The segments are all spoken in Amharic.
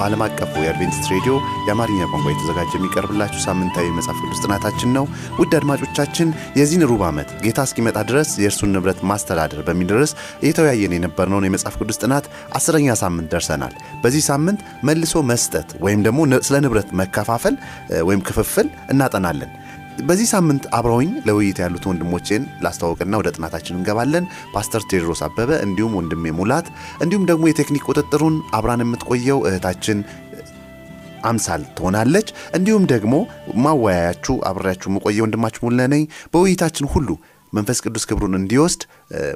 በዓለም አቀፉ የአድቬንቲስት ሬዲዮ የአማርኛ ቋንቋ የተዘጋጀ የሚቀርብላችሁ ሳምንታዊ መጽሐፍ ቅዱስ ጥናታችን ነው። ውድ አድማጮቻችን የዚህን ሩብ ዓመት ጌታ እስኪመጣ ድረስ የእርሱን ንብረት ማስተዳደር በሚል ርዕስ እየተወያየን የነበርነውን የመጽሐፍ ቅዱስ ጥናት አስረኛ ሳምንት ደርሰናል። በዚህ ሳምንት መልሶ መስጠት ወይም ደግሞ ስለ ንብረት መከፋፈል ወይም ክፍፍል እናጠናለን። በዚህ ሳምንት አብረውኝ ለውይይት ያሉት ወንድሞቼን ላስተዋወቅና ወደ ጥናታችን እንገባለን። ፓስተር ቴዎድሮስ አበበ እንዲሁም ወንድሜ ሙላት እንዲሁም ደግሞ የቴክኒክ ቁጥጥሩን አብራን የምትቆየው እህታችን አምሳል ትሆናለች። እንዲሁም ደግሞ ማወያያችሁ አብሬያችሁ የምቆየ ወንድማችሁ ነኝ። በውይይታችን ሁሉ መንፈስ ቅዱስ ክብሩን እንዲወስድ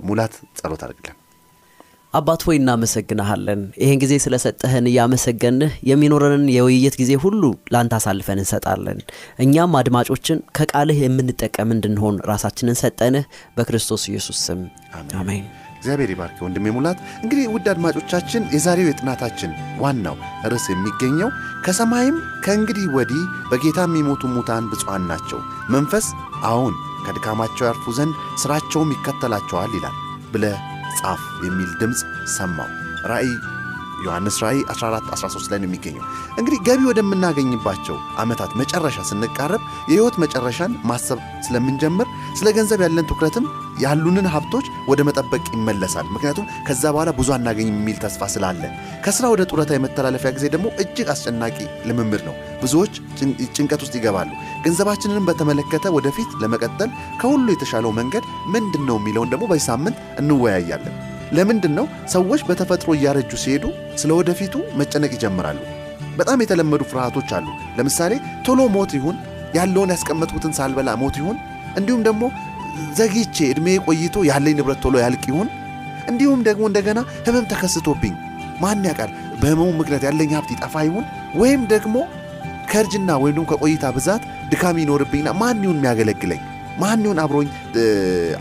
ሙላት ጸሎት አድርግለን። አባት ሆይ እናመሰግንሃለን። ይህን ጊዜ ስለሰጠህን እያመሰገንህ የሚኖረንን የውይይት ጊዜ ሁሉ ለአንተ አሳልፈን እንሰጣለን። እኛም አድማጮችን ከቃልህ የምንጠቀም እንድንሆን ራሳችንን ሰጠንህ። በክርስቶስ ኢየሱስ ስም አሜን። እግዚአብሔር ይባርክ ወንድሜ ሙላት። እንግዲህ ውድ አድማጮቻችን የዛሬው የጥናታችን ዋናው ርዕስ የሚገኘው ከሰማይም ከእንግዲህ ወዲህ በጌታ የሚሞቱ ሙታን ብፁዓን ናቸው፣ መንፈስ አዎን ከድካማቸው ያርፉ ዘንድ ሥራቸውም ይከተላቸዋል ይላል ብለህ ጻፍ የሚል ድምፅ ሰማው። ራእይ ዮሐንስ ራእይ 14 13 ላይ ነው የሚገኘው። እንግዲህ ገቢ ወደምናገኝባቸው ዓመታት መጨረሻ ስንቃረብ የሕይወት መጨረሻን ማሰብ ስለምንጀምር ስለ ገንዘብ ያለን ትኩረትም ያሉንን ሀብቶች ወደ መጠበቅ ይመለሳል። ምክንያቱም ከዛ በኋላ ብዙ አናገኝም የሚል ተስፋ ስላለ። ከሥራ ወደ ጡረታ የመተላለፊያ ጊዜ ደግሞ እጅግ አስጨናቂ ልምምድ ነው። ብዙዎች ጭንቀት ውስጥ ይገባሉ። ገንዘባችንንም በተመለከተ ወደፊት ለመቀጠል ከሁሉ የተሻለው መንገድ ምንድን ነው የሚለውን ደግሞ በዚህ ሳምንት እንወያያለን። ለምንድን ነው ሰዎች በተፈጥሮ እያረጁ ሲሄዱ ስለ ወደፊቱ መጨነቅ ይጀምራሉ? በጣም የተለመዱ ፍርሃቶች አሉ። ለምሳሌ ቶሎ ሞት ይሁን፣ ያለውን ያስቀመጥኩትን ሳልበላ ሞት ይሁን፣ እንዲሁም ደግሞ ዘግይቼ ዕድሜ ቆይቶ ያለኝ ንብረት ቶሎ ያልቅ ይሁን፣ እንዲሁም ደግሞ እንደገና ህመም ተከስቶብኝ ማን ያውቃል በህመሙ ምክንያት ያለኝ ሀብት ይጠፋ ይሁን፣ ወይም ደግሞ ከእርጅና ወይም ደግሞ ከቆይታ ብዛት ድካም ይኖርብኝና ማን ይሁን የሚያገለግለኝ ማን ይሁን አብሮኝ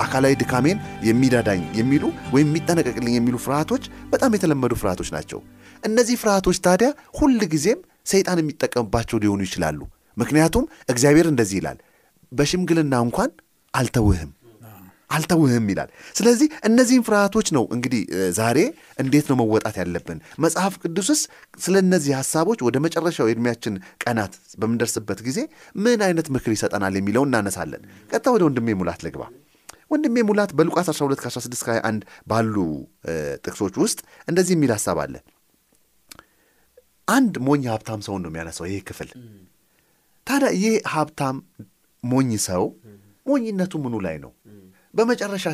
አካላዊ ድካሜን የሚዳዳኝ የሚሉ ወይም የሚጠነቀቅልኝ የሚሉ ፍርሃቶች በጣም የተለመዱ ፍርሃቶች ናቸው። እነዚህ ፍርሃቶች ታዲያ ሁል ጊዜም ሰይጣን የሚጠቀምባቸው ሊሆኑ ይችላሉ። ምክንያቱም እግዚአብሔር እንደዚህ ይላል፣ በሽምግልና እንኳን አልተውህም አልተውህም ይላል። ስለዚህ እነዚህን ፍርሃቶች ነው እንግዲህ ዛሬ እንዴት ነው መወጣት ያለብን? መጽሐፍ ቅዱስስ ስለ እነዚህ ሐሳቦች ወደ መጨረሻው የዕድሜያችን ቀናት በምንደርስበት ጊዜ ምን አይነት ምክር ይሰጠናል የሚለው እናነሳለን። ቀጥታ ወደ ወንድሜ ሙላት ልግባ። ወንድሜ ሙላት በሉቃስ 12 16 21 ባሉ ጥቅሶች ውስጥ እንደዚህ የሚል ሐሳብ አለ። አንድ ሞኝ ሀብታም ሰውን ነው የሚያነሳው ይህ ክፍል። ታዲያ ይህ ሀብታም ሞኝ ሰው ሞኝነቱ ምኑ ላይ ነው? በመጨረሻ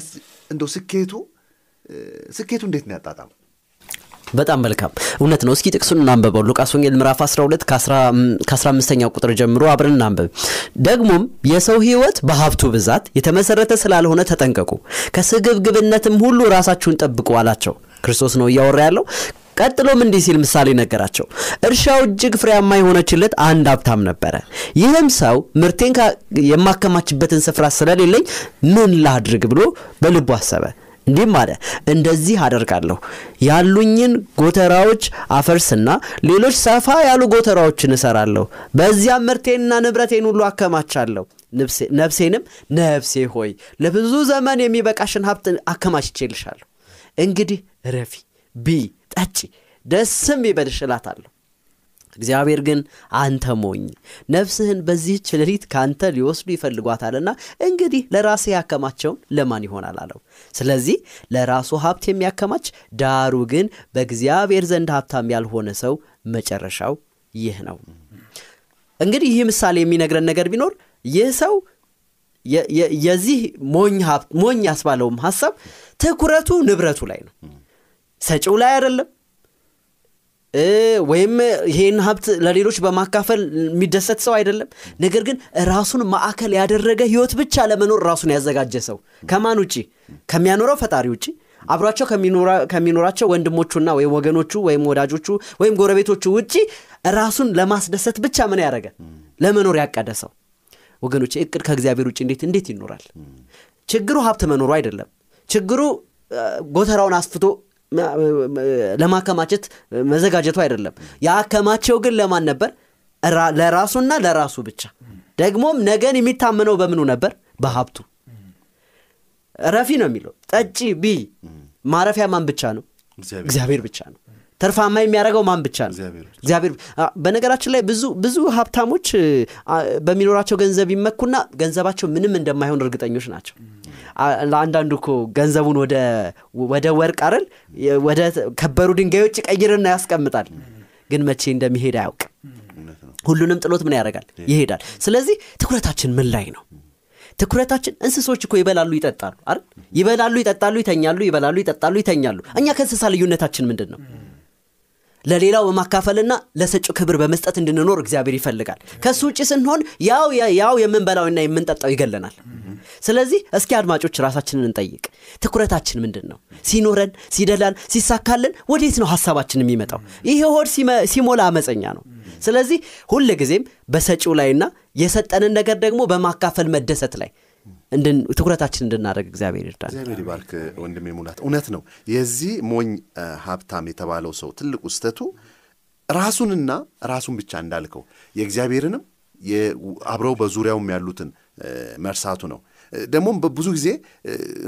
እንደው ስኬቱ ስኬቱ እንዴት ነው ያጣጣሙ? በጣም መልካም እውነት ነው። እስኪ ጥቅሱን እናንበበው። ሉቃስ ወንጌል ምዕራፍ 12 ከ15ኛው ቁጥር ጀምሮ አብረን እናንበብ። ደግሞም የሰው ሕይወት በሀብቱ ብዛት የተመሰረተ ስላልሆነ ተጠንቀቁ፣ ከስግብግብነትም ሁሉ ራሳችሁን ጠብቁ አላቸው። ክርስቶስ ነው እያወራ ያለው። ቀጥሎም እንዲህ ሲል ምሳሌ ነገራቸው። እርሻው እጅግ ፍሬያማ የሆነችለት አንድ ሀብታም ነበረ። ይህም ሰው ምርቴን የማከማችበትን ስፍራ ስለሌለኝ ምን ላድርግ ብሎ በልቡ አሰበ። እንዲህም አለ፣ እንደዚህ አደርጋለሁ፣ ያሉኝን ጎተራዎች አፈርስና ሌሎች ሰፋ ያሉ ጎተራዎችን እሰራለሁ። በዚያም ምርቴንና ንብረቴን ሁሉ አከማቻለሁ። ነፍሴንም ነፍሴ ሆይ ለብዙ ዘመን የሚበቃሽን ሀብት አከማችቼልሻለሁ። እንግዲህ ረፊ ቢ ጠጪ ደስም ይበልሽ እላታለሁ። እግዚአብሔር ግን አንተ ሞኝ ነፍስህን በዚህች ሌሊት ከአንተ ሊወስዱ ይፈልጓታልና እንግዲህ ለራሴ ያከማቸውን ለማን ይሆናል አለው። ስለዚህ ለራሱ ሀብት የሚያከማች ዳሩ ግን በእግዚአብሔር ዘንድ ሀብታም ያልሆነ ሰው መጨረሻው ይህ ነው። እንግዲህ ይህ ምሳሌ የሚነግረን ነገር ቢኖር ይህ ሰው የዚህ ሞኝ ያስባለውም ሀሳብ ትኩረቱ ንብረቱ ላይ ነው ሰጪው ላይ አይደለም። ወይም ይሄን ሀብት ለሌሎች በማካፈል የሚደሰት ሰው አይደለም። ነገር ግን ራሱን ማዕከል ያደረገ ህይወት ብቻ ለመኖር ራሱን ያዘጋጀ ሰው ከማን ውጪ? ከሚያኖረው ፈጣሪ ውጪ አብሯቸው ከሚኖራቸው ወንድሞቹና ወይም ወገኖቹ ወይም ወዳጆቹ ወይም ጎረቤቶቹ ውጪ ራሱን ለማስደሰት ብቻ ምን ያደረገ ለመኖር ያቀደ ሰው ወገኖች እቅድ ከእግዚአብሔር ውጭ እንዴት እንዴት ይኖራል? ችግሩ ሀብት መኖሩ አይደለም። ችግሩ ጎተራውን አስፍቶ ለማከማቸት መዘጋጀቱ አይደለም። ያከማቸው ግን ለማን ነበር? ለራሱና ለራሱ ብቻ። ደግሞም ነገን የሚታመነው በምኑ ነበር? በሀብቱ። ረፊ ነው የሚለው ጠጪ ቢ ማረፊያ ማን ብቻ ነው? እግዚአብሔር ብቻ ነው። ተርፋማ የሚያደርገው ማን ብቻ ነው? እግዚአብሔር በነገራችን ላይ ብዙ ብዙ ሀብታሞች በሚኖራቸው ገንዘብ ይመኩና ገንዘባቸው ምንም እንደማይሆን እርግጠኞች ናቸው። ለአንዳንዱ እኮ ገንዘቡን ወደ ወርቅ አይደል ወደ ከበሩ ድንጋዮች ቀይርና ያስቀምጣል። ግን መቼ እንደሚሄድ ነው። ሁሉንም ጥሎት ምን ያደርጋል? ይሄዳል። ስለዚህ ትኩረታችን ምን ላይ ነው? ትኩረታችን እንስሶች እኮ ይበላሉ፣ ይጠጣሉ አይደል? ይበላሉ፣ ይጠጣሉ፣ ይተኛሉ፣ ይበላሉ፣ ይጠጣሉ፣ ይተኛሉ። እኛ ከእንስሳ ልዩነታችን ምንድን ነው? ለሌላው በማካፈልና ለሰጪው ክብር በመስጠት እንድንኖር እግዚአብሔር ይፈልጋል። ከእሱ ውጭ ስንሆን ያው ያው የምንበላውና የምንጠጣው ይገለናል። ስለዚህ እስኪ አድማጮች ራሳችንን እንጠይቅ። ትኩረታችን ምንድን ነው? ሲኖረን፣ ሲደላን፣ ሲሳካልን ወዴት ነው ሀሳባችን የሚመጣው? ይሄ ሆድ ሲሞላ አመፀኛ ነው። ስለዚህ ሁል ጊዜም በሰጪው ላይና የሰጠንን ነገር ደግሞ በማካፈል መደሰት ላይ ትኩረታችን እንድናደርግ እግዚአብሔር ይርዳል። እግዚአብሔር ይባርክ ወንድሜ ሙላት። እውነት ነው። የዚህ ሞኝ ሀብታም የተባለው ሰው ትልቁ ስተቱ ራሱንና ራሱን ብቻ እንዳልከው የእግዚአብሔርንም አብረው በዙሪያውም ያሉትን መርሳቱ ነው። ደግሞም በብዙ ጊዜ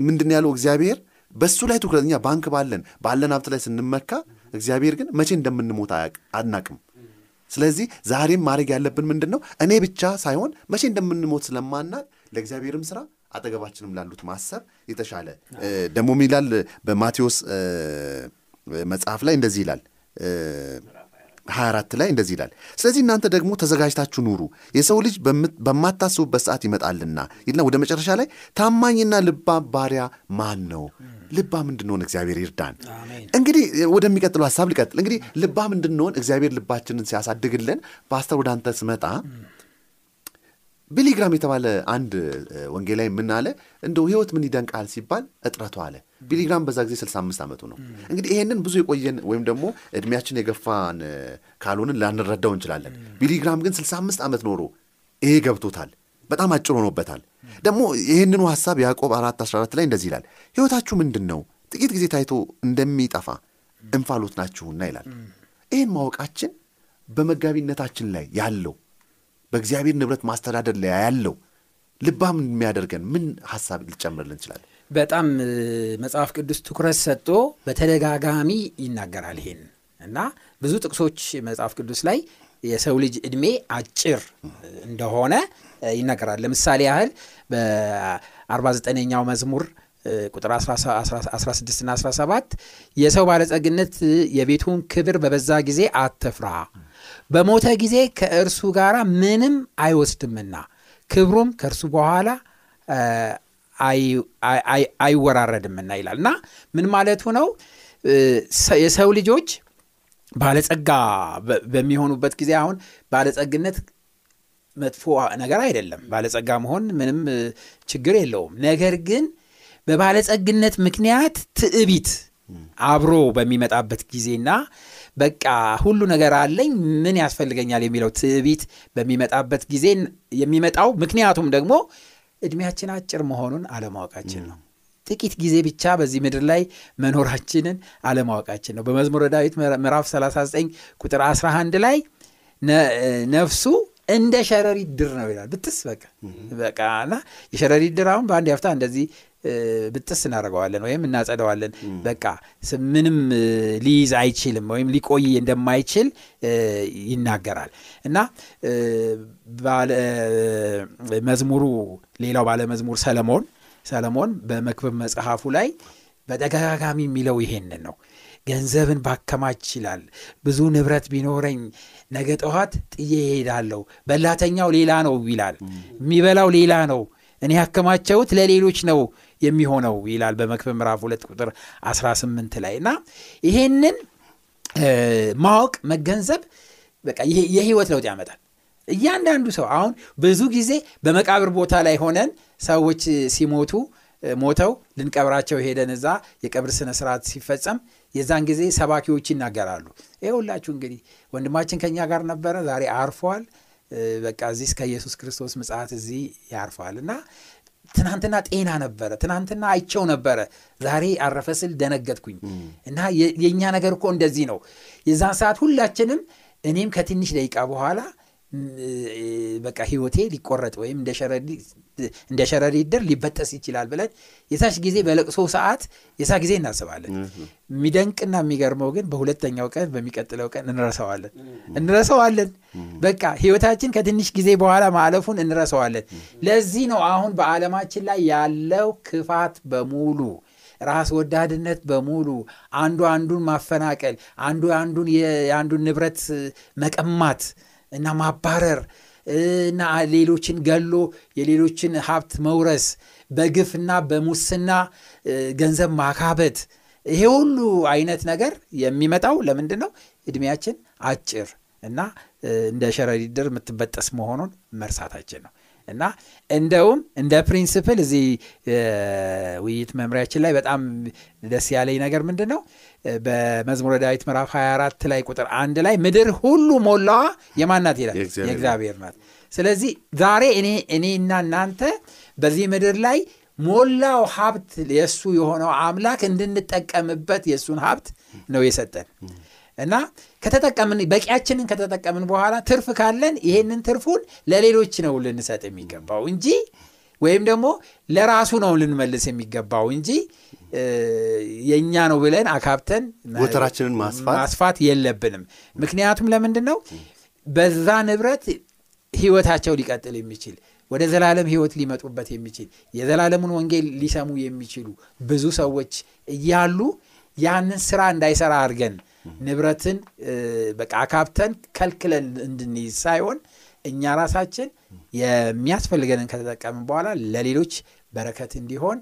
ምንድን ያለው እግዚአብሔር በሱ ላይ ትኩረት ባንክ ባለን ባለን ሀብት ላይ ስንመካ እግዚአብሔር ግን መቼ እንደምንሞት አናቅም። ስለዚህ ዛሬም ማድረግ ያለብን ምንድን ነው? እኔ ብቻ ሳይሆን መቼ እንደምንሞት ስለማናቅ ለእግዚአብሔርም ስራ አጠገባችንም ላሉት ማሰብ የተሻለ ደግሞ ይላል በማቴዎስ መጽሐፍ ላይ እንደዚህ ይላል እ፣ 24 ላይ እንደዚህ ይላል። ስለዚህ እናንተ ደግሞ ተዘጋጅታችሁ ኑሩ፣ የሰው ልጅ በማታስቡበት ሰዓት ይመጣልና ይልና ወደ መጨረሻ ላይ ታማኝና ልባም ባሪያ ማን ነው? ልባም እንድንሆን እግዚአብሔር ይርዳን። እንግዲህ ወደሚቀጥለው ሀሳብ ልቀጥል። እንግዲህ ልባም እንድንሆን እግዚአብሔር ልባችንን ሲያሳድግልን ፓስተር ወደ አንተ ስመጣ ቢሊግራም የተባለ አንድ ወንጌላዊ ምን አለ? እንደው ህይወት ምን ይደንቃል ሲባል እጥረቱ አለ። ቢሊግራም በዛ ጊዜ 65 ዓመቱ ነው። እንግዲህ ይሄንን ብዙ የቆየን ወይም ደግሞ እድሜያችን የገፋን ካልሆንን ላንረዳው እንችላለን። ቢሊግራም ግን 65 ዓመት ኖሮ ይሄ ገብቶታል። በጣም አጭር ሆኖበታል። ደግሞ ይህንኑ ሐሳብ ያዕቆብ 4 14 ላይ እንደዚህ ይላል፣ ህይወታችሁ ምንድን ነው? ጥቂት ጊዜ ታይቶ እንደሚጠፋ እንፋሎት ናችሁና ይላል። ይህን ማወቃችን በመጋቢነታችን ላይ ያለው በእግዚአብሔር ንብረት ማስተዳደር ላይ ያለው ልባም የሚያደርገን ምን ሀሳብ ሊጨምርልን እንችላለን? በጣም መጽሐፍ ቅዱስ ትኩረት ሰጥቶ በተደጋጋሚ ይናገራል ይሄን እና ብዙ ጥቅሶች መጽሐፍ ቅዱስ ላይ የሰው ልጅ ዕድሜ አጭር እንደሆነ ይናገራል። ለምሳሌ ያህል በ49ኛው መዝሙር ቁጥር 16 እና 17 የሰው ባለጸግነት የቤቱን ክብር በበዛ ጊዜ አትፍራ፣ በሞተ ጊዜ ከእርሱ ጋር ምንም አይወስድምና ክብሩም ከእርሱ በኋላ አይወራረድምና ይላል እና ምን ማለቱ ነው? የሰው ልጆች ባለጸጋ በሚሆኑበት ጊዜ አሁን ባለጸግነት መጥፎ ነገር አይደለም። ባለጸጋ መሆን ምንም ችግር የለውም። ነገር ግን በባለጸግነት ምክንያት ትዕቢት አብሮ በሚመጣበት ጊዜና በቃ ሁሉ ነገር አለኝ ምን ያስፈልገኛል የሚለው ትዕቢት በሚመጣበት ጊዜ የሚመጣው ምክንያቱም ደግሞ እድሜያችን አጭር መሆኑን አለማወቃችን ነው። ጥቂት ጊዜ ብቻ በዚህ ምድር ላይ መኖራችንን አለማወቃችን ነው። በመዝሙረ ዳዊት ምዕራፍ 39 ቁጥር 11 ላይ ነፍሱ እንደ ሸረሪት ድር ነው ይላል። ብጥስ በቃ በቃ እና የሸረሪት ድር አሁን በአንድ ያፍታ እንደዚህ ብጥስ እናደርገዋለን ወይም እናጸደዋለን። በቃ ምንም ሊይዝ አይችልም ወይም ሊቆይ እንደማይችል ይናገራል እና መዝሙሩ ሌላው ባለ መዝሙር ሰለሞን ሰለሞን በመክብብ መጽሐፉ ላይ በተደጋጋሚ የሚለው ይሄንን ነው። ገንዘብን ባከማች ይላል። ብዙ ንብረት ቢኖረኝ ነገ ጠዋት ጥዬ እሄዳለሁ። በላተኛው ሌላ ነው ይላል፣ የሚበላው ሌላ ነው። እኔ ያከማቸውት ለሌሎች ነው የሚሆነው ይላል በመክብብ ምዕራፍ ሁለት ቁጥር 18 ላይ እና ይሄንን ማወቅ መገንዘብ በቃ የህይወት ለውጥ ያመጣል። እያንዳንዱ ሰው አሁን ብዙ ጊዜ በመቃብር ቦታ ላይ ሆነን ሰዎች ሲሞቱ ሞተው ልንቀብራቸው ሄደን እዛ የቀብር ስነ ስርዓት ሲፈጸም የዛን ጊዜ ሰባኪዎች ይናገራሉ። ይኸውላችሁ እንግዲህ ወንድማችን ከኛ ጋር ነበረ፣ ዛሬ አርፏል። በቃ እዚህ እስከ ኢየሱስ ክርስቶስ ምጽአት እዚህ ያርፋል እና ትናንትና ጤና ነበረ፣ ትናንትና አይቸው ነበረ፣ ዛሬ አረፈ ስል ደነገጥኩኝ። እና የእኛ ነገር እኮ እንደዚህ ነው። የዛን ሰዓት ሁላችንም እኔም ከትንሽ ደቂቃ በኋላ በቃ ህይወቴ ሊቆረጥ ወይም እንደ ሸረሪት ድር ሊበጠስ ይችላል ብለን የሳሽ ጊዜ በለቅሶ ሰዓት የሳ ጊዜ እናስባለን። የሚደንቅና የሚገርመው ግን በሁለተኛው ቀን በሚቀጥለው ቀን እንረሰዋለን እንረሰዋለን። በቃ ህይወታችን ከትንሽ ጊዜ በኋላ ማለፉን እንረሰዋለን። ለዚህ ነው አሁን በዓለማችን ላይ ያለው ክፋት በሙሉ ራስ ወዳድነት በሙሉ አንዱ አንዱን ማፈናቀል፣ አንዱ አንዱን የአንዱን ንብረት መቀማት እና ማባረር እና ሌሎችን ገሎ የሌሎችን ሀብት መውረስ፣ በግፍና በሙስና ገንዘብ ማካበት፣ ይሄ ሁሉ አይነት ነገር የሚመጣው ለምንድን ነው? እድሜያችን አጭር እና እንደ ሸረሪት የምትበጠስ መሆኑን መርሳታችን ነው። እና እንደውም እንደ principle እዚህ ውይይት መምሪያችን ላይ በጣም ደስ ያለኝ ነገር ምንድን ነው? በመዝሙረ ዳዊት ምዕራፍ 24 ላይ ቁጥር አንድ ላይ ምድር ሁሉ ሞላዋ የማን ናት ይላል? የእግዚአብሔር ናት። ስለዚህ ዛሬ እኔ እኔና እናንተ በዚህ ምድር ላይ ሞላው ሀብት የእሱ የሆነው አምላክ እንድንጠቀምበት የእሱን ሀብት ነው የሰጠን እና ከተጠቀምን በቂያችንን ከተጠቀምን በኋላ ትርፍ ካለን ይሄንን ትርፉን ለሌሎች ነው ልንሰጥ የሚገባው እንጂ ወይም ደግሞ ለራሱ ነው ልንመልስ የሚገባው እንጂ የእኛ ነው ብለን አካብተን ጎተራችንን ማስፋት የለብንም። ምክንያቱም ለምንድን ነው በዛ ንብረት ህይወታቸው ሊቀጥል የሚችል ወደ ዘላለም ህይወት ሊመጡበት የሚችል የዘላለሙን ወንጌል ሊሰሙ የሚችሉ ብዙ ሰዎች እያሉ ያንን ስራ እንዳይሰራ አድርገን ንብረትን በቃ አካብተን ከልክለን እንድንይዝ ሳይሆን እኛ ራሳችን የሚያስፈልገንን ከተጠቀምን በኋላ ለሌሎች በረከት እንዲሆን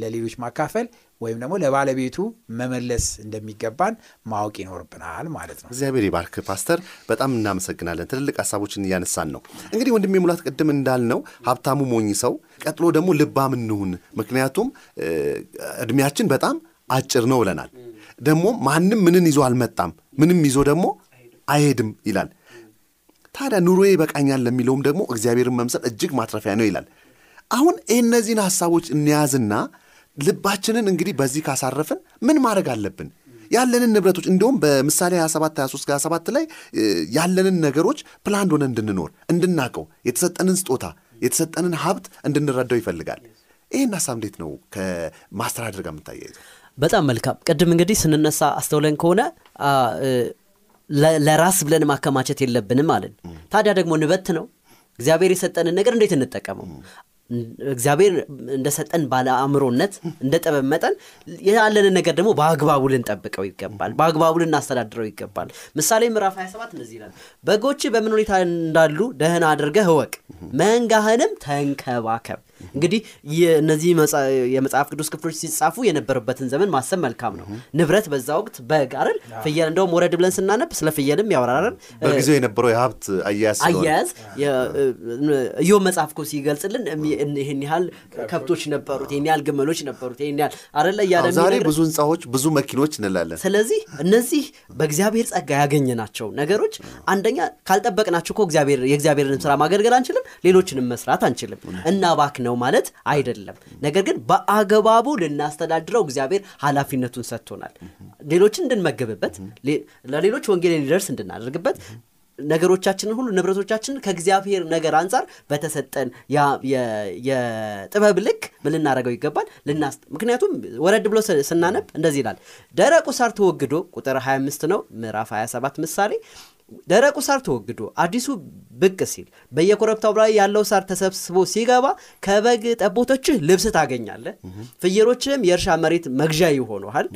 ለሌሎች ማካፈል ወይም ደግሞ ለባለቤቱ መመለስ እንደሚገባን ማወቅ ይኖርብናል ማለት ነው። እግዚአብሔር ይባርክ ፓስተር፣ በጣም እናመሰግናለን። ትልልቅ ሀሳቦችን እያነሳን ነው። እንግዲህ ወንድሜ ሙላት ቅድም እንዳልነው ሀብታሙ ሞኝ ሰው፣ ቀጥሎ ደግሞ ልባም እንሁን፣ ምክንያቱም እድሜያችን በጣም አጭር ነው ብለናል። ደግሞ ማንም ምንን ይዞ አልመጣም፣ ምንም ይዞ ደግሞ አይሄድም ይላል። ታዲያ ኑሮዬ ይበቃኛል ለሚለውም ደግሞ እግዚአብሔርን መምሰል እጅግ ማትረፊያ ነው ይላል። አሁን እነዚህን ሀሳቦች እንያዝና ልባችንን እንግዲህ በዚህ ካሳረፍን ምን ማድረግ አለብን? ያለንን ንብረቶች እንዲሁም በምሳሌ 27 23 27 ላይ ያለንን ነገሮች ፕላን ሆነ እንድንኖር እንድናቀው የተሰጠንን ስጦታ የተሰጠንን ሀብት እንድንረዳው ይፈልጋል። ይህን ሀሳብ እንዴት ነው ከማስተዳደር ጋር የምታያይዘው? በጣም መልካም። ቅድም እንግዲህ ስንነሳ አስተውለን ከሆነ ለራስ ብለን ማከማቸት የለብንም አለን። ታዲያ ደግሞ ንበት ነው እግዚአብሔር የሰጠንን ነገር እንዴት እንጠቀመው? እግዚአብሔር እንደሰጠን ባለ አእምሮነት እንደ ጥበብ መጠን ያለንን ነገር ደግሞ በአግባቡ ልንጠብቀው ይገባል። በአግባቡ ልናስተዳድረው ይገባል። ምሳሌ ምዕራፍ 27 እንደዚህ ይላል፣ በጎች በምን ሁኔታ እንዳሉ ደህና አድርገህ እወቅ፣ መንጋህንም ተንከባከብ። እንግዲህ እነዚህ የመጽሐፍ ቅዱስ ክፍሎች ሲጻፉ የነበረበትን ዘመን ማሰብ መልካም ነው። ንብረት በዛ ወቅት በግ አይደል፣ ፍየል እንደውም ወረድ ብለን ስናነብ ስለ ፍየልም ያወራራል። በጊዜው የነበረው የሀብት አያያዝ አያያዝ ኢዮብ መጽሐፍ እኮ ሲገልጽልን ይህን ያህል ከብቶች ነበሩት፣ ይህን ያህል ግመሎች ነበሩት፣ ይህን ያህል አይደለ እያለ ዛሬ ብዙ ህንፃዎች፣ ብዙ መኪኖች እንላለን። ስለዚህ እነዚህ በእግዚአብሔር ጸጋ ያገኘናቸው ነገሮች አንደኛ ካልጠበቅናቸው እኮ የእግዚአብሔርን ስራ ማገልገል አንችልም፣ ሌሎችንም መስራት አንችልም። እና ባክ ነው ማለት አይደለም። ነገር ግን በአግባቡ ልናስተዳድረው እግዚአብሔር ኃላፊነቱን ሰጥቶናል። ሌሎችን እንድንመገብበት፣ ለሌሎች ወንጌል እንዲደርስ እንድናደርግበት ነገሮቻችንን ሁሉ ንብረቶቻችንን ከእግዚአብሔር ነገር አንጻር በተሰጠን የጥበብ ልክ ምን ልናደርገው ይገባል። ምክንያቱም ወረድ ብሎ ስናነብ እንደዚህ ይላል፣ ደረቁ ሳር ተወግዶ ቁጥር 25 ነው ምዕራፍ 27 ምሳሌ ደረቁ ሳር ተወግዶ አዲሱ ብቅ ሲል በየኮረብታው ላይ ያለው ሳር ተሰብስቦ ሲገባ ከበግ ጠቦቶችህ ልብስ ታገኛለህ፣ ፍየሎችህም የእርሻ መሬት መግዣ ይሆኑሃል።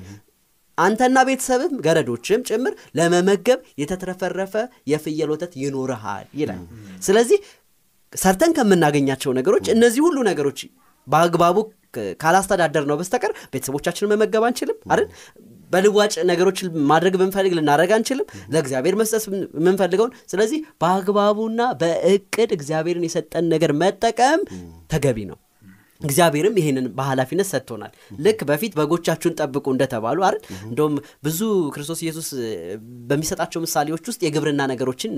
አንተና ቤተሰብም ገረዶችም ጭምር ለመመገብ የተትረፈረፈ የፍየል ወተት ይኖርሃል ይላል። ስለዚህ ሰርተን ከምናገኛቸው ነገሮች እነዚህ ሁሉ ነገሮች በአግባቡ ካላስተዳደር ነው በስተቀር ቤተሰቦቻችንን መመገብ አንችልም አይደል? በልዋጭ ነገሮች ማድረግ ብንፈልግ ልናደረግ አንችልም። ለእግዚአብሔር መስጠት የምንፈልገውን ስለዚህ በአግባቡና በእቅድ እግዚአብሔርን የሰጠን ነገር መጠቀም ተገቢ ነው። እግዚአብሔርም ይህንን በኃላፊነት ሰጥቶናል። ልክ በፊት በጎቻችሁን ጠብቁ እንደተባሉ አይደል? እንደውም ብዙ ክርስቶስ ኢየሱስ በሚሰጣቸው ምሳሌዎች ውስጥ የግብርና ነገሮችን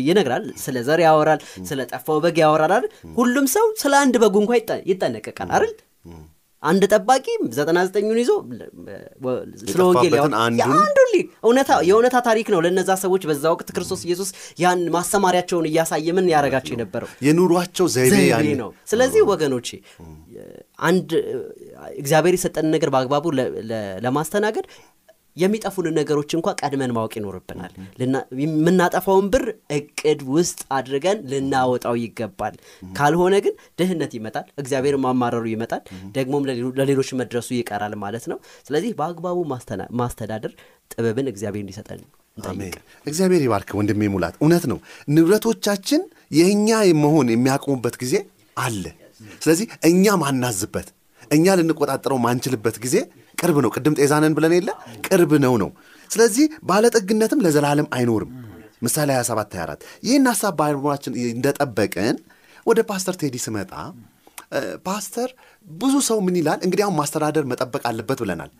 ይነግራል። ስለ ዘር ያወራል፣ ስለ ጠፋው በግ ያወራል አይደል? ሁሉም ሰው ስለ አንድ በጉ እንኳ ይጠ- ይጠነቀቃል አይደል? አንድ ጠባቂ ዘጠና ዘጠኙን ይዞ ስለ ወንጌል አንዱን- የእውነታ ታሪክ ነው። ለነዛ ሰዎች በዛ ወቅት ክርስቶስ ኢየሱስ ያን ማሰማሪያቸውን እያሳየ ምን ያደረጋቸው የነበረው? የኑሯቸው ዘይቤ ነው። ስለዚህ ወገኖቼ አንድ እግዚአብሔር የሰጠንን ነገር በአግባቡ ለማስተናገድ የሚጠፉንን ነገሮች እንኳ ቀድመን ማወቅ ይኖርብናል። የምናጠፋውን ብር እቅድ ውስጥ አድርገን ልናወጣው ይገባል። ካልሆነ ግን ድህነት ይመጣል፣ እግዚአብሔር ማማረሩ ይመጣል፣ ደግሞም ለሌሎ- ለሌሎች መድረሱ ይቀራል ማለት ነው። ስለዚህ በአግባቡ ማስተዳደር ጥበብን እግዚአብሔር እንዲሰጠን አሜን። እግዚአብሔር ይባርክ ወንድሜ ሙላት። እውነት ነው። ንብረቶቻችን የእኛ መሆን የሚያቆሙበት ጊዜ አለ። ስለዚህ እኛ ማናዝበት እኛ ልንቆጣጠረው ማንችልበት ጊዜ ቅርብ ነው። ቅድም ጤዛነን ብለን የለ ቅርብ ነው ነው። ስለዚህ ባለጠግነትም ለዘላለም አይኖርም። ምሳሌ 27 24 ይህን ሀሳብ በአእምሯችን እንደጠበቅን ወደ ፓስተር ቴዲ ስመጣ ፓስተር ብዙ ሰው ምን ይላል እንግዲህ ማስተዳደር መጠበቅ አለበት ብለናል።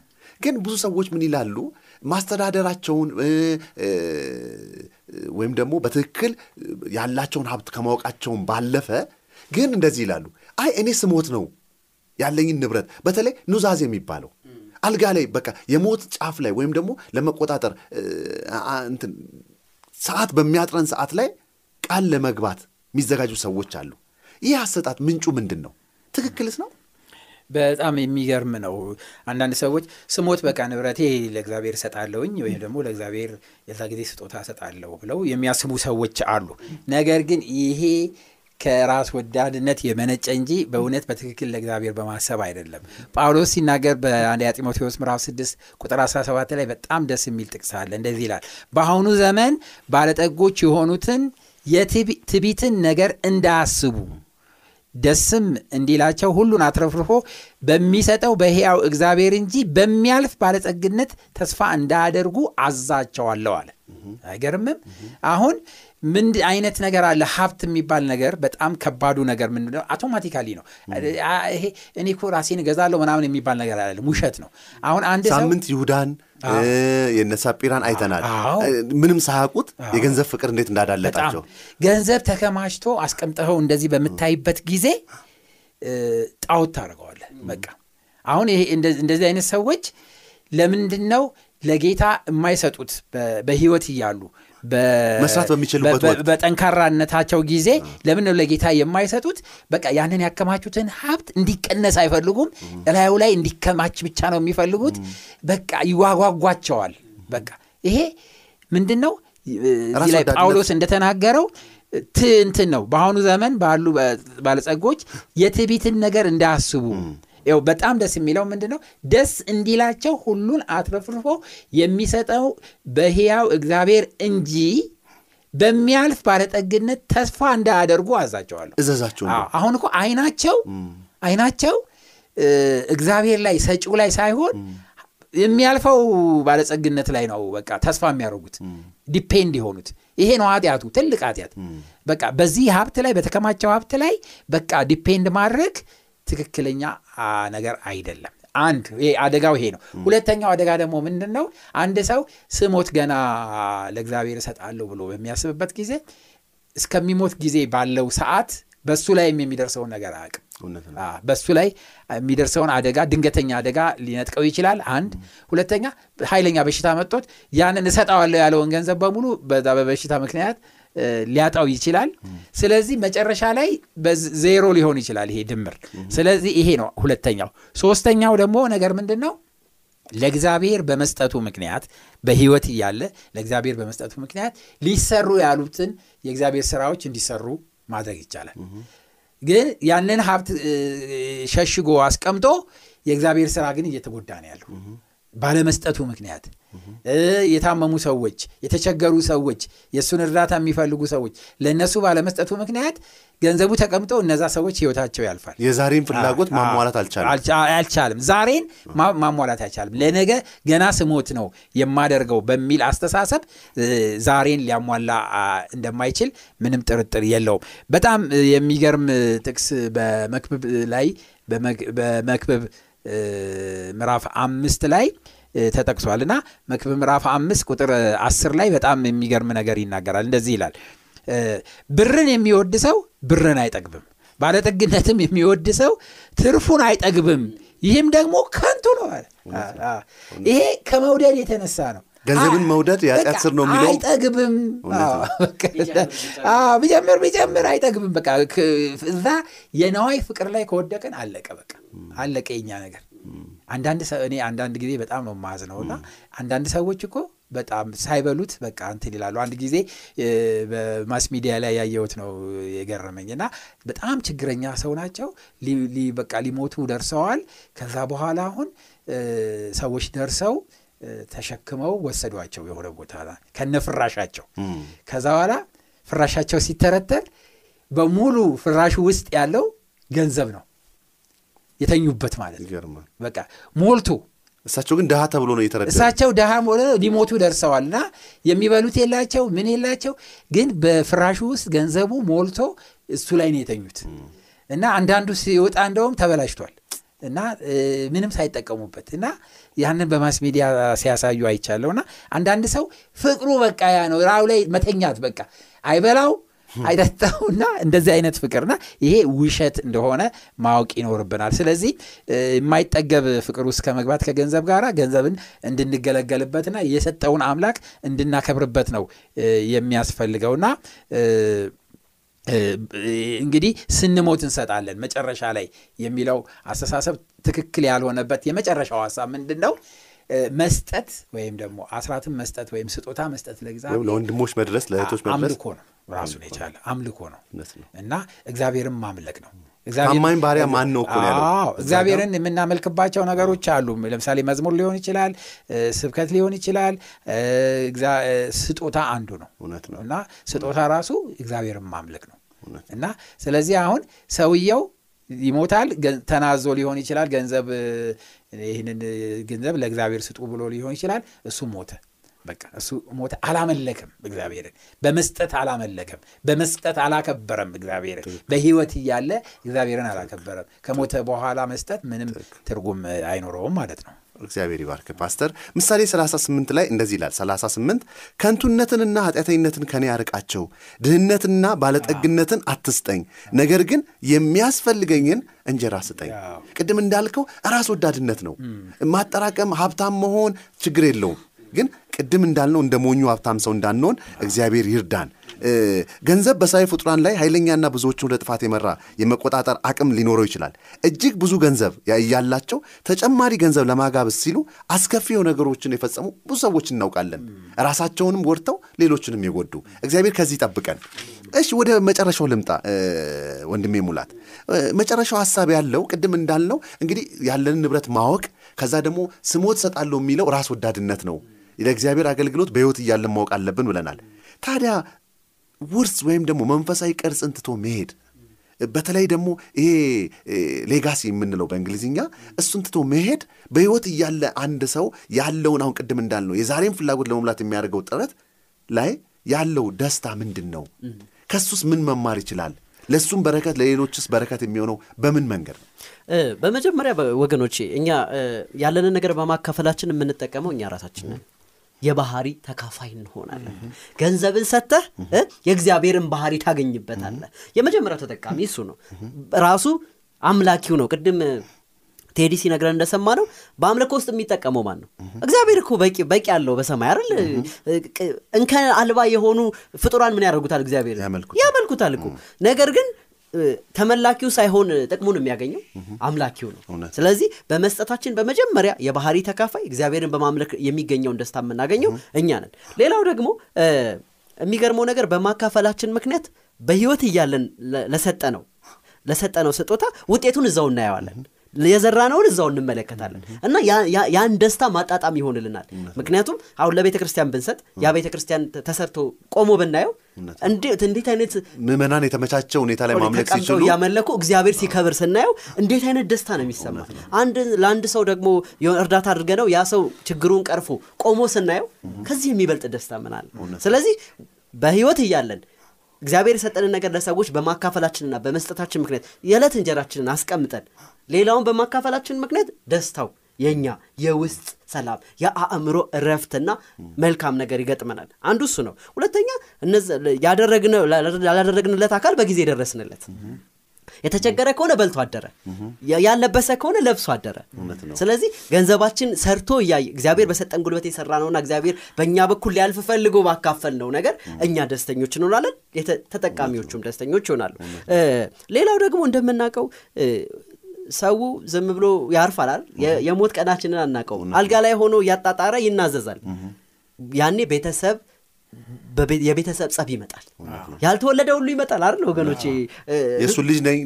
ግን ብዙ ሰዎች ምን ይላሉ ማስተዳደራቸውን ወይም ደግሞ በትክክል ያላቸውን ሀብት ከማወቃቸውን ባለፈ ግን እንደዚህ ይላሉ፣ አይ እኔ ስሞት ነው ያለኝን ንብረት በተለይ ኑዛዜ የሚባለው አልጋ ላይ በቃ የሞት ጫፍ ላይ ወይም ደግሞ ለመቆጣጠር እንትን ሰዓት በሚያጥረን ሰዓት ላይ ቃል ለመግባት የሚዘጋጁ ሰዎች አሉ። ይህ አሰጣጥ ምንጩ ምንድን ነው? ትክክልስ ነው? በጣም የሚገርም ነው። አንዳንድ ሰዎች ስሞት በቃ ንብረቴ ለእግዚአብሔር እሰጣለሁኝ ወይም ደግሞ ለእግዚአብሔር የዛ ጊዜ ስጦታ እሰጣለሁ ብለው የሚያስቡ ሰዎች አሉ። ነገር ግን ይሄ ከራስ ወዳድነት የመነጨ እንጂ በእውነት በትክክል ለእግዚአብሔር በማሰብ አይደለም። ጳውሎስ ሲናገር በአንደኛ ጢሞቴዎስ ምዕራፍ 6 ቁጥር 17 ላይ በጣም ደስ የሚል ጥቅስ አለ። እንደዚህ ይላል፣ በአሁኑ ዘመን ባለጠጎች የሆኑትን የትዕቢትን ነገር እንዳያስቡ ደስም እንዲላቸው ሁሉን አትረፍርፎ በሚሰጠው በሕያው እግዚአብሔር እንጂ በሚያልፍ ባለጸግነት ተስፋ እንዳያደርጉ አዛቸዋለሁ አለ። አይገርምም? አሁን ምን አይነት ነገር አለ? ሀብት የሚባል ነገር በጣም ከባዱ ነገር ነው? አውቶማቲካሊ ነው። ይሄ እኔ እኮ ራሴን እገዛለሁ ምናምን የሚባል ነገር አለ። ውሸት ነው። አሁን አንድ ሳምንት ይሁዳን እ፣ የነ ሳጲራን አይተናል። ምንም ሳያውቁት የገንዘብ ፍቅር እንዴት እንዳዳለጣቸው ገንዘብ ተከማችቶ አስቀምጠኸው እንደዚህ በምታይበት ጊዜ ጣዖት ታደርገዋለህ። በቃ አሁን ይሄ እንደ- እንደዚህ አይነት ሰዎች ለምንድን ነው ለጌታ የማይሰጡት? በህይወት እያሉ መስራት በሚችሉበት በጠንካራነታቸው ጊዜ ለምን ነው ለጌታ የማይሰጡት? በቃ ያንን ያከማቹትን ሀብት እንዲቀነስ አይፈልጉም። እላዩ ላይ እንዲከማች ብቻ ነው የሚፈልጉት። በቃ ይዋጓጓቸዋል። በቃ ይሄ ምንድን ነው? እዚህ ላይ ጳውሎስ እንደተናገረው ት እንትን ነው። በአሁኑ ዘመን ባሉ ባለጸጎች የትዕቢትን ነገር እንዳያስቡ ይኸው በጣም ደስ የሚለው ምንድን ነው? ደስ እንዲላቸው ሁሉን አትረፍርፎ የሚሰጠው በሕያው እግዚአብሔር እንጂ በሚያልፍ ባለጠግነት ተስፋ እንዳያደርጉ አዛቸዋለሁ። እዘዛቸው አሁን እኮ አይናቸው አይናቸው እግዚአብሔር ላይ ሰጪው ላይ ሳይሆን የሚያልፈው ባለጸግነት ላይ ነው። በቃ ተስፋ የሚያደርጉት depend የሆኑት ይሄ ነው ኃጢአቱ፣ ትልቅ ኃጢአት። በቃ በዚህ ሀብት ላይ በተከማቸው ሀብት ላይ በቃ depend ማድረግ ትክክለኛ ነገር አይደለም። አንድ አደጋው ይሄ ነው። ሁለተኛው አደጋ ደግሞ ምንድን ነው? አንድ ሰው ስሞት ገና ለእግዚአብሔር እሰጣለሁ ብሎ በሚያስብበት ጊዜ እስከሚሞት ጊዜ ባለው ሰዓት በሱ ላይም የሚደርሰውን ነገር አያውቅም። በሱ ላይ የሚደርሰውን አደጋ ድንገተኛ አደጋ ሊነጥቀው ይችላል። አንድ ሁለተኛ ኃይለኛ በሽታ መጥቶት ያንን እሰጠዋለሁ ያለውን ገንዘብ በሙሉ በዛ በበሽታ ምክንያት ሊያጣው ይችላል። ስለዚህ መጨረሻ ላይ ዜሮ ሊሆን ይችላል ይሄ ድምር። ስለዚህ ይሄ ነው ሁለተኛው። ሶስተኛው ደግሞ ነገር ምንድን ነው? ለእግዚአብሔር በመስጠቱ ምክንያት በህይወት እያለ ለእግዚአብሔር በመስጠቱ ምክንያት ሊሰሩ ያሉትን የእግዚአብሔር ስራዎች እንዲሰሩ ማድረግ ይቻላል። ግን ያንን ሀብት ሸሽጎ አስቀምጦ የእግዚአብሔር ስራ ግን እየተጎዳ ነው ያለው ባለመስጠቱ ምክንያት የታመሙ ሰዎች፣ የተቸገሩ ሰዎች፣ የእሱን እርዳታ የሚፈልጉ ሰዎች ለእነሱ ባለመስጠቱ ምክንያት ገንዘቡ ተቀምጦ እነዛ ሰዎች ህይወታቸው ያልፋል። የዛሬን ፍላጎት ማሟላት አልቻልም። ዛሬን ማሟላት አይቻልም። ለነገ ገና ስሞት ነው የማደርገው በሚል አስተሳሰብ ዛሬን ሊያሟላ እንደማይችል ምንም ጥርጥር የለውም። በጣም የሚገርም ጥቅስ በመክብብ ላይ በመክብብ ምዕራፍ አምስት ላይ ተጠቅሷል እና መክብብ ምዕራፍ አምስት ቁጥር አስር ላይ በጣም የሚገርም ነገር ይናገራል። እንደዚህ ይላል ብርን የሚወድ ሰው ብርን አይጠግብም፣ ባለጠግነትም የሚወድ ሰው ትርፉን አይጠግብም፣ ይህም ደግሞ ከንቱ ነው አለ። ይሄ ከመውደድ የተነሳ ነው። ገንዘብን መውደድ የኃጢአት ስር ነው የሚለው አይጠግብም። ቢጀምር ቢጀምር አይጠግብም። በቃ እዛ የነዋይ ፍቅር ላይ ከወደቅን አለቀ፣ በቃ አለቀ የኛ ነገር። አንዳንድ እኔ አንዳንድ ጊዜ በጣም ነው የማዝነው እና አንዳንድ ሰዎች እኮ በጣም ሳይበሉት በቃ እንትን ይላሉ። አንድ ጊዜ በማስ ሚዲያ ላይ ያየሁት ነው የገረመኝ እና በጣም ችግረኛ ሰው ናቸው። በቃ ሊሞቱ ደርሰዋል። ከዛ በኋላ አሁን ሰዎች ደርሰው ተሸክመው ወሰዷቸው የሆነ ቦታ ከነ ፍራሻቸው። ከዛ በኋላ ፍራሻቸው ሲተረተር በሙሉ ፍራሹ ውስጥ ያለው ገንዘብ ነው የተኙበት ማለት ነው። በቃ ሞልቶ እሳቸው ግን ድሃ ተብሎ ነው የተረዳ። እሳቸው ድሃ ሊሞቱ ደርሰዋል እና የሚበሉት የላቸው ምን የላቸው፣ ግን በፍራሹ ውስጥ ገንዘቡ ሞልቶ እሱ ላይ ነው የተኙት እና አንዳንዱ ሲወጣ እንደውም ተበላሽቷል እና ምንም ሳይጠቀሙበት እና ያንን በማስ ሚዲያ ሲያሳዩ አይቻለሁ። እና አንዳንድ ሰው ፍቅሩ በቃ ያ ነው ራው ላይ መተኛት በቃ አይበላው አይጠጣውና እንደዚህ አይነት ፍቅርና ይሄ ውሸት እንደሆነ ማወቅ ይኖርብናል። ስለዚህ የማይጠገብ ፍቅር ውስጥ ከመግባት ከገንዘብ ጋር ገንዘብን እንድንገለገልበትና የሰጠውን አምላክ እንድናከብርበት ነው የሚያስፈልገውና እንግዲህ ስንሞት እንሰጣለን መጨረሻ ላይ የሚለው አስተሳሰብ ትክክል ያልሆነበት የመጨረሻው ሀሳብ ምንድን ነው? መስጠት ወይም ደግሞ አስራትን መስጠት ወይም ስጦታ መስጠት ለእግዚአብሔር ለወንድሞች መድረስ ለእህቶች መድረስ አምልኮ ነው፣ ራሱን የቻለ አምልኮ ነው እና እግዚአብሔርን ማምለክ ነው። ታማኝ ባሪያ ማን ነው እኮ ነው ያለው። እግዚአብሔርን የምናመልክባቸው ነገሮች አሉ። ለምሳሌ መዝሙር ሊሆን ይችላል፣ ስብከት ሊሆን ይችላል። ስጦታ አንዱ ነው እና ስጦታ ራሱ እግዚአብሔርን ማምለክ ነው እና ስለዚህ አሁን ሰውየው ይሞታል። ተናዞ ሊሆን ይችላል። ገንዘብ ይህንን ገንዘብ ለእግዚአብሔር ስጡ ብሎ ሊሆን ይችላል። እሱ ሞተ። በቃ እሱ ሞተ። አላመለክም እግዚአብሔርን በመስጠት አላመለክም፣ በመስጠት አላከበረም እግዚአብሔርን። በሕይወት እያለ እግዚአብሔርን አላከበረም። ከሞተ በኋላ መስጠት ምንም ትርጉም አይኖረውም ማለት ነው። እግዚአብሔር ይባርክ ፓስተር። ምሳሌ 38 ላይ እንደዚህ ይላል 38 ከንቱነትንና ኃጢአተኝነትን ከኔ ያርቃቸው፣ ድህነትንና ባለጠግነትን አትስጠኝ፣ ነገር ግን የሚያስፈልገኝን እንጀራ ስጠኝ። ቅድም እንዳልከው ራስ ወዳድነት ነው። ማጠራቀም ሀብታም መሆን ችግር የለውም ግን ቅድም እንዳልነው እንደ ሞኙ ሀብታም ሰው እንዳንሆን እግዚአብሔር ይርዳን። ገንዘብ በሰማይ ፍጡራን ላይ ኃይለኛና ብዙዎችን ወደ ጥፋት የመራ የመቆጣጠር አቅም ሊኖረው ይችላል። እጅግ ብዙ ገንዘብ ያላቸው ተጨማሪ ገንዘብ ለማጋበስ ሲሉ አስከፊ ነገሮችን የፈጸሙ ብዙ ሰዎች እናውቃለን። ራሳቸውንም ጎድተው ሌሎችንም የጎዱ እግዚአብሔር ከዚህ ይጠብቀን። እሺ ወደ መጨረሻው ልምጣ ወንድሜ ሙላት። መጨረሻው ሀሳብ ያለው ቅድም እንዳልነው እንግዲህ ያለንን ንብረት ማወቅ ከዛ ደግሞ ስሞት ሰጣለሁ የሚለው ራስ ወዳድነት ነው። ለእግዚአብሔር አገልግሎት በሕይወት እያለን ማወቅ አለብን ብለናል። ታዲያ ውርስ ወይም ደግሞ መንፈሳዊ ቅርጽን ትቶ መሄድ በተለይ ደግሞ ይሄ ሌጋሲ የምንለው በእንግሊዝኛ እሱን ትቶ መሄድ በሕይወት እያለ አንድ ሰው ያለውን አሁን ቅድም እንዳልነው የዛሬን ፍላጎት ለመሙላት የሚያደርገው ጥረት ላይ ያለው ደስታ ምንድን ነው? ከሱስ ምን መማር ይችላል? ለእሱም በረከት ለሌሎችስ በረከት የሚሆነው በምን መንገድ ነው? በመጀመሪያ ወገኖቼ እኛ ያለንን ነገር በማካፈላችን የምንጠቀመው እኛ ራሳችን ነን። የባህሪ ተካፋይ እንሆናለን። ገንዘብን ሰጥተህ የእግዚአብሔርን ባህሪ ታገኝበታለህ። የመጀመሪያው ተጠቃሚ እሱ ነው። ራሱ አምላኪው ነው። ቅድም ቴዲ ሲነግረን እንደሰማ ነው በአምልኮ ውስጥ የሚጠቀመው ማን ነው? እግዚአብሔር እኮ በቂ በቂ ያለው በሰማይ አይደል? እንከን አልባ የሆኑ ፍጡራን ምን ያደርጉታል? እግዚአብሔር ያመልኩታል እኮ ነገር ግን ተመላኪው ሳይሆን ጥቅሙን የሚያገኘው አምላኪው ነው። ስለዚህ በመስጠታችን በመጀመሪያ የባህሪ ተካፋይ እግዚአብሔርን በማምለክ የሚገኘውን ደስታ የምናገኘው እኛ ነን። ሌላው ደግሞ የሚገርመው ነገር በማካፈላችን ምክንያት በሕይወት እያለን ለሰጠነው ለሰጠነው ስጦታ ውጤቱን እዛው እናየዋለን። የዘራነውን እዛው እንመለከታለን። እና ያን ደስታ ማጣጣም ይሆንልናል። ምክንያቱም አሁን ለቤተ ክርስቲያን ብንሰጥ ያ ቤተ ክርስቲያን ተሰርቶ ቆሞ ብናየው እንዴት እንዴት አይነት ምዕመናን የተመቻቸ ሁኔታ ላይ ማምለክ ሲችሉ እያመለኩ እግዚአብሔር ሲከብር ስናየው እንዴት አይነት ደስታ ነው የሚሰማ። አንድ ለአንድ ሰው ደግሞ እርዳታ አድርገ ነው ያ ሰው ችግሩን ቀርፎ ቆሞ ስናየው ከዚህ የሚበልጥ ደስታ ምን አለ? ስለዚህ በህይወት እያለን እግዚአብሔር የሰጠንን ነገር ለሰዎች በማካፈላችንና በመስጠታችን ምክንያት የዕለት እንጀራችንን አስቀምጠን ሌላውን በማካፈላችን ምክንያት ደስታው የኛ የውስጥ ሰላም የአእምሮ እረፍትና መልካም ነገር ይገጥመናል። አንዱ እሱ ነው። ሁለተኛ ያላደረግንለት አካል በጊዜ ደረስንለት። የተቸገረ ከሆነ በልቶ አደረ፣ ያለበሰ ከሆነ ለብሶ አደረ። ስለዚህ ገንዘባችን ሰርቶ እያየ እግዚአብሔር በሰጠን ጉልበት የሰራ ነውና እግዚአብሔር በእኛ በኩል ሊያልፍ ፈልጎ ባካፈል ነው ነገር እኛ ደስተኞች እንሆናለን፣ ተጠቃሚዎቹም ደስተኞች ይሆናሉ። ሌላው ደግሞ እንደምናውቀው ሰው ዝም ብሎ? የ- የሞት ቀናችንን አናውቀውም። አልጋ ላይ ሆኖ እያጣጣረ ይናዘዛል። ያኔ ቤተሰብ የቤተሰብ ጸብ ይመጣል። ያልተወለደ ሁሉ ይመጣል አይደል ወገኖቼ? የእሱ ልጅ ነኝ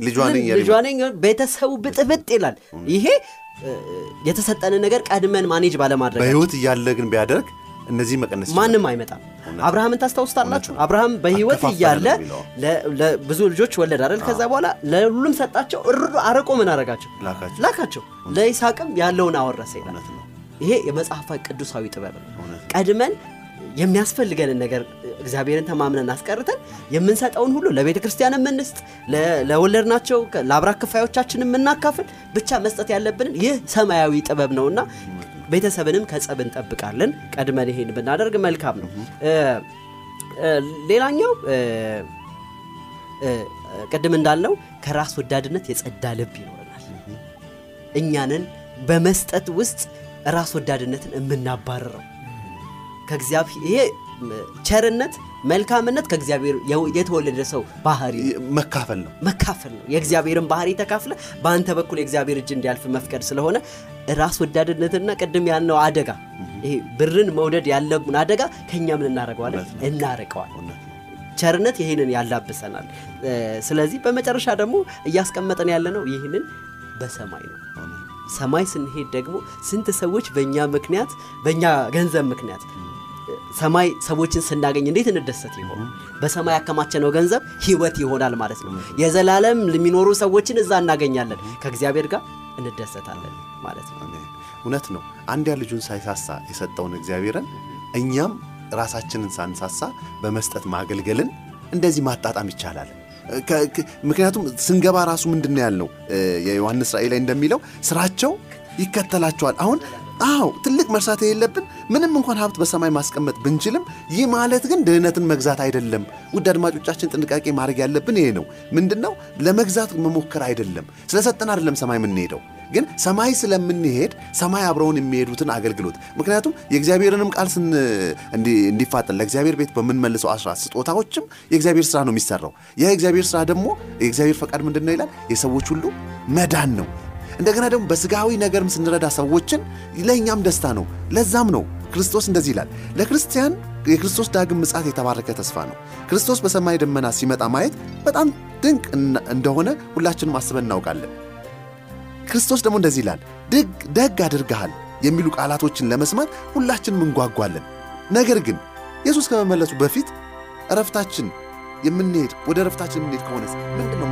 ልጇ ነኝ ቤተሰቡ ብጥብጥ ይላል። ይሄ የተሰጠንን ነገር ቀድመን ማኔጅ ባለማድረግ በህይወት እያለ ግን ቢያደርግ እነዚህ መቀነስ ማንም አይመጣም። አብርሃምን ታስታውስታላችሁ? አብርሃም በህይወት እያለ ብዙ ልጆች ወለድ አይደል? ከዛ በኋላ ለሁሉም ሰጣቸው። እርዶ አርቆ ምን አረጋቸው? ላካቸው። ለይስሐቅም ያለውን አወረሰ ይላል። ይሄ የመጽሐፍ ቅዱሳዊ ጥበብ ነው። ቀድመን የሚያስፈልገንን ነገር እግዚአብሔርን ተማምነን አስቀርተን የምንሰጠውን ሁሉ ለቤተ ክርስቲያን የምንስጥ ለወለድናቸው ለአብራክ ክፋዮቻችን የምናካፍል ብቻ መስጠት ያለብንን ይህ ሰማያዊ ጥበብ ነውና ቤተሰብንም ከጸብ እንጠብቃለን። ቀድመን ይሄን ብናደርግ መልካም ነው። ሌላኛው ቅድም እንዳልነው ከራስ ወዳድነት የጸዳ ልብ ይኖረናል። እኛንን በመስጠት ውስጥ ራስ ወዳድነትን የምናባርረው ከእግዚአብሔር ይሄ ቸርነት መልካምነት ከእግዚአብሔር የተወለደ ሰው ባህሪ መካፈል ነው። መካፈል ነው። የእግዚአብሔርን ባህሪ ተካፍለ በአንተ በኩል የእግዚአብሔር እጅ እንዲያልፍ መፍቀድ ስለሆነ ራስ ወዳድነትና ቅድም ያልነው አደጋ ይሄ ብርን መውደድ ያለብን አደጋ ከእኛ ምን እናደርገዋለን? እናርቀዋል። ቸርነት ይህንን ያላብሰናል። ስለዚህ በመጨረሻ ደግሞ እያስቀመጠን ያለነው ይህንን በሰማይ ነው። ሰማይ ስንሄድ ደግሞ ስንት ሰዎች በእኛ ምክንያት በእኛ ገንዘብ ምክንያት ሰማይ ሰዎችን ስናገኝ እንዴት እንደሰት ይሆን? በሰማይ ያከማቸነው ገንዘብ ህይወት ይሆናል ማለት ነው። የዘላለም የሚኖሩ ሰዎችን እዛ እናገኛለን፣ ከእግዚአብሔር ጋር እንደሰታለን ማለት ነው። እውነት ነው። አንድያ ልጁን ሳይሳሳ የሰጠውን እግዚአብሔርን እኛም ራሳችንን ሳንሳሳ በመስጠት ማገልገልን እንደዚህ ማጣጣም ይቻላል። ምክንያቱም ስንገባ ራሱ ምንድን ነው ያልነው የዮሐንስ ራእይ ላይ እንደሚለው ስራቸው ይከተላቸዋል። አሁን አዎ ትልቅ መርሳት የሌለብን ምንም እንኳን ሀብት በሰማይ ማስቀመጥ ብንችልም ይህ ማለት ግን ድህነትን መግዛት አይደለም። ውድ አድማጮቻችን ጥንቃቄ ማድረግ ያለብን ይሄ ነው። ምንድን ነው ለመግዛት መሞከር አይደለም። ስለሰጠን አይደለም ሰማይ የምንሄደው ግን ሰማይ ስለምንሄድ ሰማይ አብረውን የሚሄዱትን አገልግሎት ምክንያቱም የእግዚአብሔርንም ቃል እንዲፋጠን ለእግዚአብሔር ቤት በምንመልሰው አስራት ስጦታዎችም የእግዚአብሔር ስራ ነው የሚሰራው። ያ የእግዚአብሔር ስራ ደግሞ የእግዚአብሔር ፈቃድ ምንድን ነው ይላል? የሰዎች ሁሉ መዳን ነው። እንደገና ደግሞ በስጋዊ ነገርም ስንረዳ ሰዎችን ለእኛም ደስታ ነው። ለዛም ነው ክርስቶስ እንደዚህ ይላል፣ ለክርስቲያን የክርስቶስ ዳግም ምጽአት የተባረከ ተስፋ ነው። ክርስቶስ በሰማይ ደመና ሲመጣ ማየት በጣም ድንቅ እንደሆነ ሁላችንም አስበን እናውቃለን። ክርስቶስ ደግሞ እንደዚህ ይላል፣ ደግ አድርገሃል የሚሉ ቃላቶችን ለመስማት ሁላችንም እንጓጓለን። ነገር ግን ኢየሱስ ከመመለሱ በፊት እረፍታችን የምንሄድ ወደ እረፍታችን የምንሄድ ከሆነስ ምንድን ነው